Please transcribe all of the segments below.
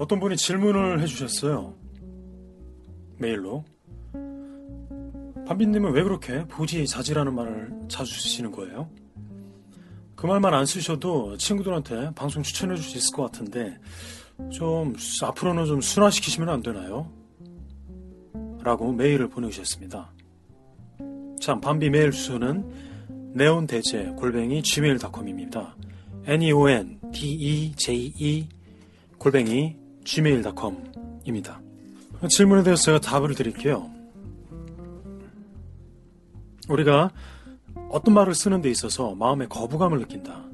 어떤 분이 질문을 해주셨어요. 메일로. 반빈님은 왜 그렇게 보지 자지라는 말을 자주 쓰시는 거예요? 그 말만 안 쓰셔도 친구들한테 방송 추천해 줄 수 있을 것 같은데 좀 앞으로는 좀 순화시키시면 안 되나요? 라고 메일을 보내주셨습니다. 참 반비 메일 주소는 네온대제 골뱅이 gmail.com입니다. n-e-o-n-d-e-j-e 골뱅이 gmail.com입니다. 질문에 대해서 제가 답을 드릴게요. 우리가 어떤 말을 쓰는 데 있어서 마음에 거부감을 느낀다.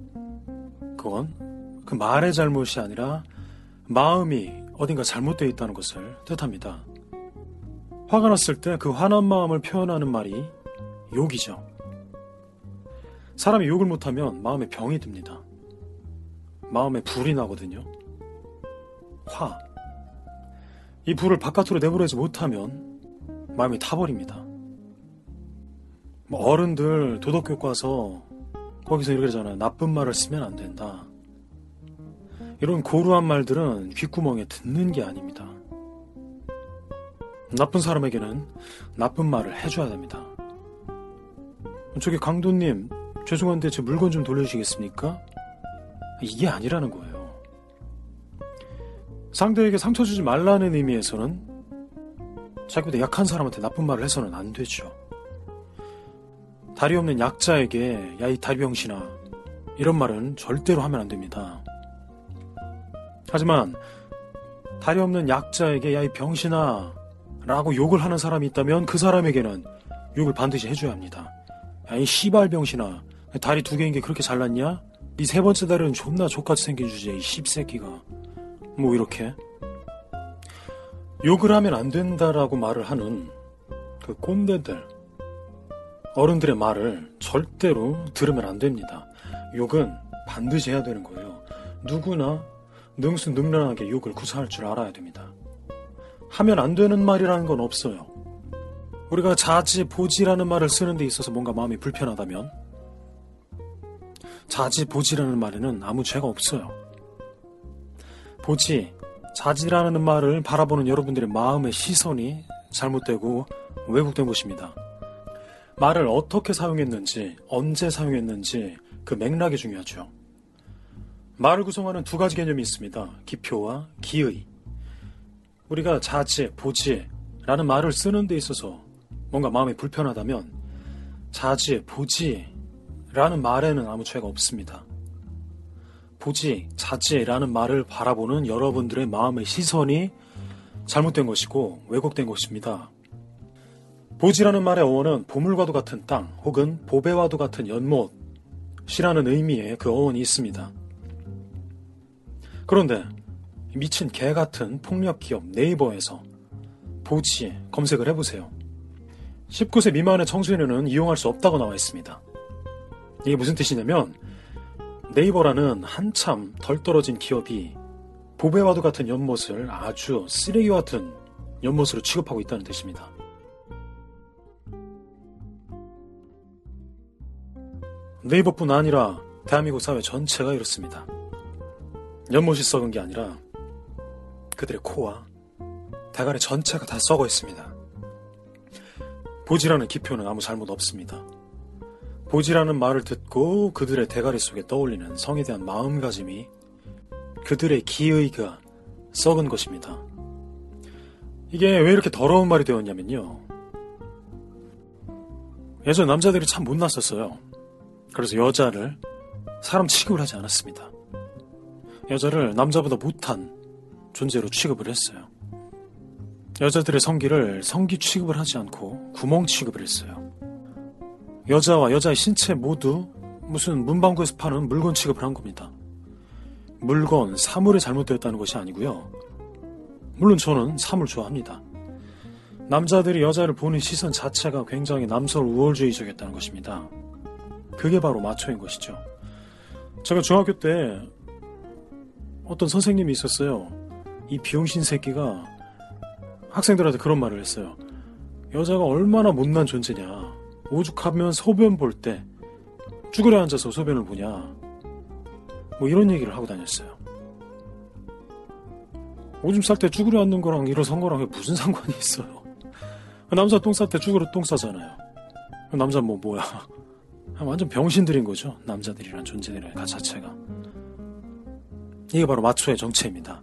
그건 그 말의 잘못이 아니라 마음이 어딘가 잘못되어 있다는 것을 뜻합니다. 화가 났을 때 그 화난 마음을 표현하는 말이 욕이죠. 사람이 욕을 못하면 마음에 병이 듭니다. 마음에 불이 나거든요. 화. 이 불을 바깥으로 내보내지 못하면 마음이 타버립니다. 뭐 어른들 도덕교과서 거기서 이렇게 하잖아요. 나쁜 말을 쓰면 안 된다. 이런 고루한 말들은 귓구멍에 듣는 게 아닙니다. 나쁜 사람에게는 나쁜 말을 해줘야 됩니다. 저기 강도님, 죄송한데 제 물건 좀 돌려주시겠습니까? 이게 아니라는 거예요. 상대에게 상처 주지 말라는 의미에서는 자기보다 약한 사람한테 나쁜 말을 해서는 안 되죠. 다리 없는 약자에게 야 이 다리병신아 이런 말은 절대로 하면 안 됩니다. 하지만 다리 없는 약자에게 야 이 병신아 라고 욕을 하는 사람이 있다면 그 사람에게는 욕을 반드시 해줘야 합니다. 야이 씨발 병신아 다리 두 개인 게 그렇게 잘났냐? 네세 번째 다리는 존나 족같이 생긴 주제에 이 씹새끼가 뭐 이렇게 욕을 하면 안 된다라고 말을 하는 그 꼰대들 어른들의 말을 절대로 들으면 안 됩니다. 욕은 반드시 해야 되는 거예요. 누구나 능수능란하게 욕을 구사할 줄 알아야 됩니다. 하면 안 되는 말이라는 건 없어요. 우리가 자지 보지라는 말을 쓰는 데 있어서 뭔가 마음이 불편하다면 자지 보지라는 말에는 아무 죄가 없어요. 보지, 자지라는 말을 바라보는 여러분들의 마음의 시선이 잘못되고 왜곡된 것입니다. 말을 어떻게 사용했는지, 언제 사용했는지 그 맥락이 중요하죠. 말을 구성하는 두 가지 개념이 있습니다. 기표와 기의. 우리가 자지, 보지라는 말을 쓰는 데 있어서 뭔가 마음이 불편하다면 자지, 보지라는 말에는 아무 죄가 없습니다. 보지, 자지라는 말을 바라보는 여러분들의 마음의 시선이 잘못된 것이고 왜곡된 것입니다. 보지라는 말의 어원은 보물과도 같은 땅 혹은 보배와도 같은 연못이라는 의미의 그 어원이 있습니다. 그런데 미친 개 같은 폭력 기업 네이버에서 보지 검색을 해보세요. 19세 미만의 청소년은 이용할 수 없다고 나와 있습니다. 이게 무슨 뜻이냐면 네이버라는 한참 덜 떨어진 기업이 보배와도 같은 연못을 아주 쓰레기와 같은 연못으로 취급하고 있다는 뜻입니다. 네이버뿐 아니라 대한민국 사회 전체가 이렇습니다. 연못이 썩은 게 아니라 그들의 코와 대가리 전체가 다 썩어 있습니다. 보지라는 기표는 아무 잘못 없습니다. 보지라는 말을 듣고 그들의 대가리 속에 떠올리는 성에 대한 마음가짐이 그들의 기의가 썩은 것입니다. 이게 왜 이렇게 더러운 말이 되었냐면요. 예전 남자들이 참 못났었어요. 그래서 여자를 사람 취급을 하지 않았습니다. 여자를 남자보다 못한 존재로 취급을 했어요. 여자들의 성기를 성기 취급을 하지 않고 구멍 취급을 했어요. 여자와 여자의 신체 모두 무슨 문방구에서 파는 물건 취급을 한 겁니다. 물건, 사물이 잘못되었다는 것이 아니고요. 물론 저는 사물 좋아합니다. 남자들이 여자를 보는 시선 자체가 굉장히 남성 우월주의적이었다는 것입니다. 그게 바로 마초인 것이죠. 제가 중학교 때 어떤 선생님이 있었어요. 이 비용신 새끼가 학생들한테 그런 말을 했어요. 여자가 얼마나 못난 존재냐. 오죽하면 소변 볼 때 쭈그려 앉아서 소변을 보냐. 뭐 이런 얘기를 하고 다녔어요. 오줌 쌀 때 쭈그려 앉는 거랑 일어선 거랑 무슨 상관이 있어요. 남자 똥 쌀 때 쭈그려 똥 싸잖아요. 남자 뭐 뭐야. 완전 병신들인 거죠. 남자들이란 존재들의 가 자체가. 이게 바로 마초의 정체입니다.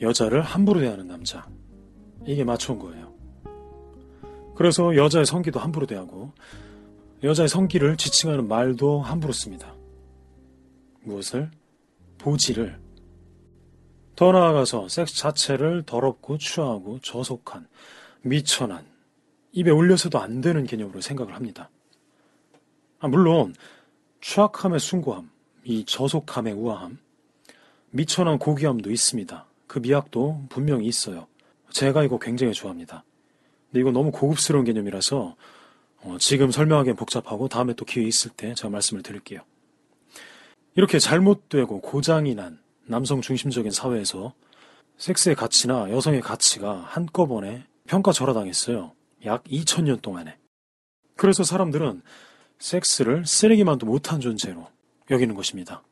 여자를 함부로 대하는 남자. 이게 마초인 거예요. 그래서 여자의 성기도 함부로 대하고 여자의 성기를 지칭하는 말도 함부로 씁니다. 무엇을? 보지를. 더 나아가서 섹스 자체를 더럽고 추하고 저속한, 미천한, 입에 올려서도 안 되는 개념으로 생각을 합니다. 아, 물론 추악함의 숭고함, 이 저속함의 우아함, 미천한 고귀함도 있습니다. 그 미학도 분명히 있어요. 제가 이거 굉장히 좋아합니다. 근데 이거 너무 고급스러운 개념이라서 어, 지금 설명하기엔 복잡하고 다음에 또 기회 있을 때 제가 말씀을 드릴게요. 이렇게 잘못되고 고장이 난 남성 중심적인 사회에서 섹스의 가치나 여성의 가치가 한꺼번에 평가절하당했어요. 약 2000년 동안에. 그래서 사람들은 섹스를 쓰레기만도 못한 존재로 여기는 것입니다.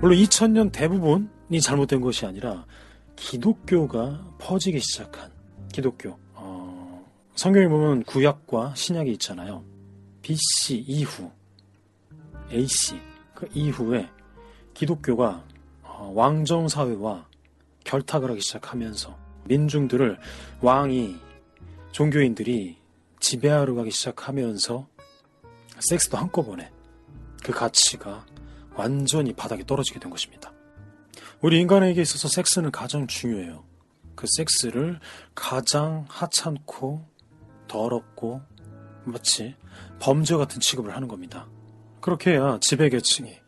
물론 2000년 대부분이 잘못된 것이 아니라 기독교가 퍼지기 시작한 기독교. 어, 성경에 보면 구약과 신약이 있잖아요. BC 이후, AC 그 이후에 기독교가 어, 왕정 사회와 결탁을 하기 시작하면서 민중들을 왕이 종교인들이 지배하러 가기 시작하면서 섹스도 한꺼번에 그 가치가 완전히 바닥에 떨어지게 된 것입니다. 우리 인간에게 있어서 섹스는 가장 중요해요. 그 섹스를 가장 하찮고 더럽고 마치 범죄 같은 취급을 하는 겁니다. 그렇게 해야 지배계층이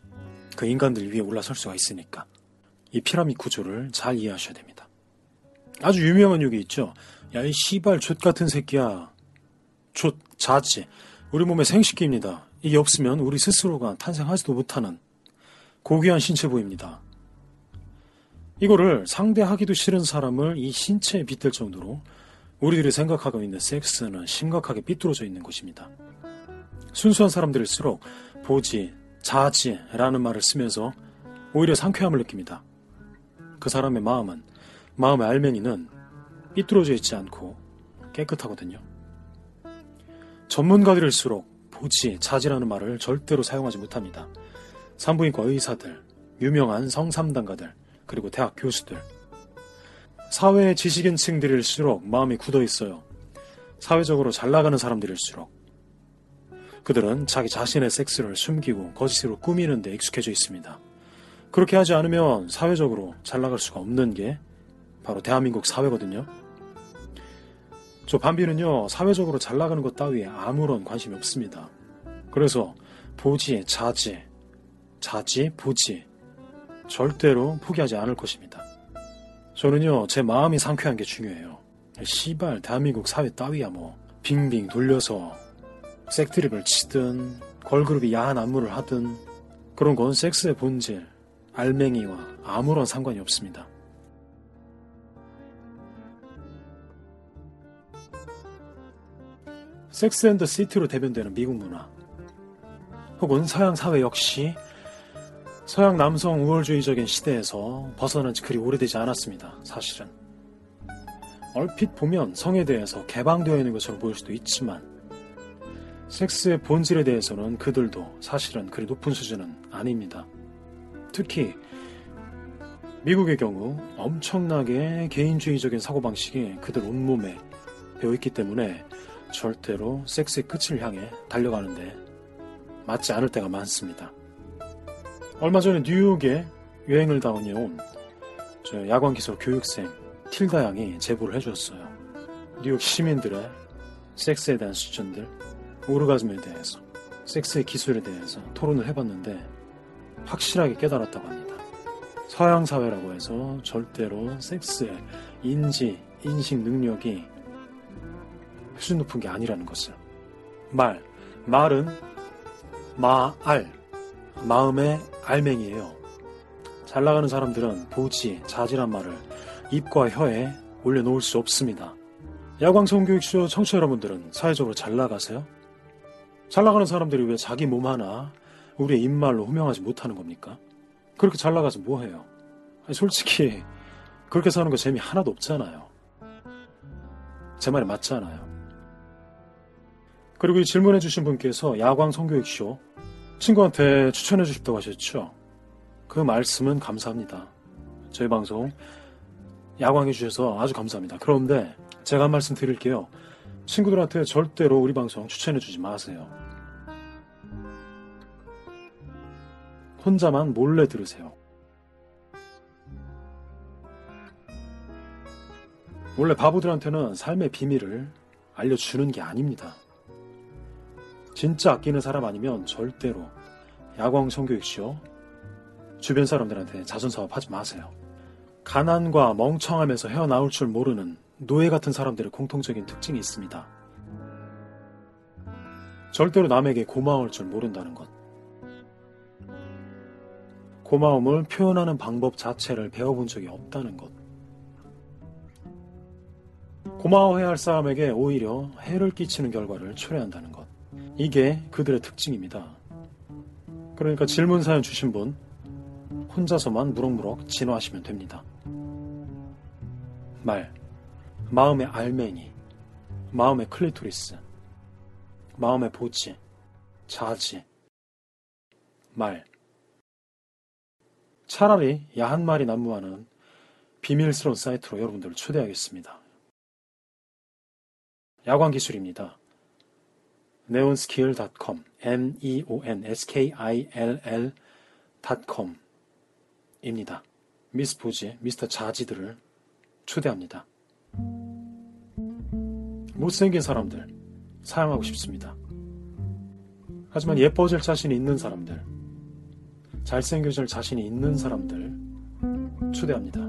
그 인간들 위에 올라설 수가 있으니까 이 피라미드 구조를 잘 이해하셔야 됩니다. 아주 유명한 욕이 있죠. 야, 이 씨발 족 같은 새끼야. 족, 자지. 우리 몸의 생식기입니다. 이게 없으면 우리 스스로가 탄생하지도 못하는 고귀한 신체 부입니다. 이거를 상대하기도 싫은 사람을 이 신체에 빗댈 정도로 우리들이 생각하고 있는 섹스는 심각하게 삐뚤어져 있는 것입니다. 순수한 사람들일수록 보지, 자지라는 말을 쓰면서 오히려 상쾌함을 느낍니다. 그 사람의 마음은, 마음의 알맹이는 삐뚤어져 있지 않고 깨끗하거든요. 전문가들일수록 보지, 자지라는 말을 절대로 사용하지 못합니다. 산부인과 의사들, 유명한 성삼단가들, 그리고 대학 교수들. 사회의 지식인층들일수록 마음이 굳어 있어요. 사회적으로 잘 나가는 사람들일수록. 그들은 자기 자신의 섹스를 숨기고 거짓으로 꾸미는 데 익숙해져 있습니다. 그렇게 하지 않으면 사회적으로 잘 나갈 수가 없는 게 바로 대한민국 사회거든요. 저 반비는요, 사회적으로 잘 나가는 것 따위에 아무런 관심이 없습니다. 그래서 보지, 자지, 자지, 보지, 절대로 포기하지 않을 것입니다. 저는요, 제 마음이 상쾌한 게 중요해요. 시발, 대한민국 사회 따위야 뭐, 빙빙 돌려서 색드립을 치든, 걸그룹이 야한 안무를 하든, 그런 건 섹스의 본질, 알맹이와 아무런 상관이 없습니다. 섹스 앤드 시티로 대변되는 미국 문화 혹은 서양 사회 역시 서양 남성 우월주의적인 시대에서 벗어난 지 그리 오래되지 않았습니다. 사실은. 얼핏 보면 성에 대해서 개방되어 있는 것처럼 보일 수도 있지만 섹스의 본질에 대해서는 그들도 사실은 그리 높은 수준은 아닙니다. 특히 미국의 경우 엄청나게 개인주의적인 사고방식이 그들 온몸에 배어있기 때문에 절대로 섹스의 끝을 향해 달려가는데 맞지 않을 때가 많습니다. 얼마 전에 뉴욕에 여행을 다녀온 야광기술 교육생 틸다 양이 제보를 해주었어요. 뉴욕 시민들의 섹스에 대한 수준들, 오르가즘에 대해서, 섹스의 기술에 대해서 토론을 해봤는데 확실하게 깨달았다고 합니다. 서양 사회라고 해서 절대로 섹스의 인지, 인식 능력이 수준 높은 게 아니라는 것을. 말, 말은 마알, 마음의 알맹이에요. 잘 나가는 사람들은 보지, 자질한 말을 입과 혀에 올려놓을 수 없습니다. 야광성 교육쇼 청취자 여러분들은 사회적으로 잘 나가세요? 잘 나가는 사람들이 왜 자기 몸 하나 우리의 입말로 호명하지 못하는 겁니까? 그렇게 잘 나가서 뭐해요? 솔직히 그렇게 사는 거 재미 하나도 없잖아요. 제 말이 맞잖아요. 그리고 이 질문해 주신 분께서 야광 성교육쇼 친구한테 추천해 주십다고 하셨죠? 그 말씀은 감사합니다. 저희 방송 야광해 주셔서 아주 감사합니다. 그런데 제가 한 말씀 드릴게요. 친구들한테 절대로 우리 방송 추천해 주지 마세요. 혼자만 몰래 들으세요. 원래 바보들한테는 삶의 비밀을 알려주는 게 아닙니다. 진짜 아끼는 사람 아니면 절대로 야광 성교육쇼 주변 사람들한테 자선 사업 하지 마세요. 가난과 멍청하면서 헤어나올 줄 모르는 노예 같은 사람들의 공통적인 특징이 있습니다. 절대로 남에게 고마울 줄 모른다는 것. 고마움을 표현하는 방법 자체를 배워본 적이 없다는 것. 고마워해야 할 사람에게 오히려 해를 끼치는 결과를 초래한다는 것. 이게 그들의 특징입니다. 그러니까 질문 사연 주신 분, 혼자서만 무럭무럭 진화하시면 됩니다. 말, 마음의 알맹이, 마음의 클리토리스, 마음의 보지, 자지, 말. 차라리 야한 말이 난무하는 비밀스러운 사이트로 여러분들을 초대하겠습니다. 야광 기술입니다. neonskill.com, n-e-o-n-s-k-i-l-l.com 입니다. 미스 보지, 미스터 자지들을 초대합니다. 못생긴 사람들 사용하고 싶습니다. 하지만 예뻐질 자신이 있는 사람들, 잘생겨질 자신이 있는 사람들 초대합니다.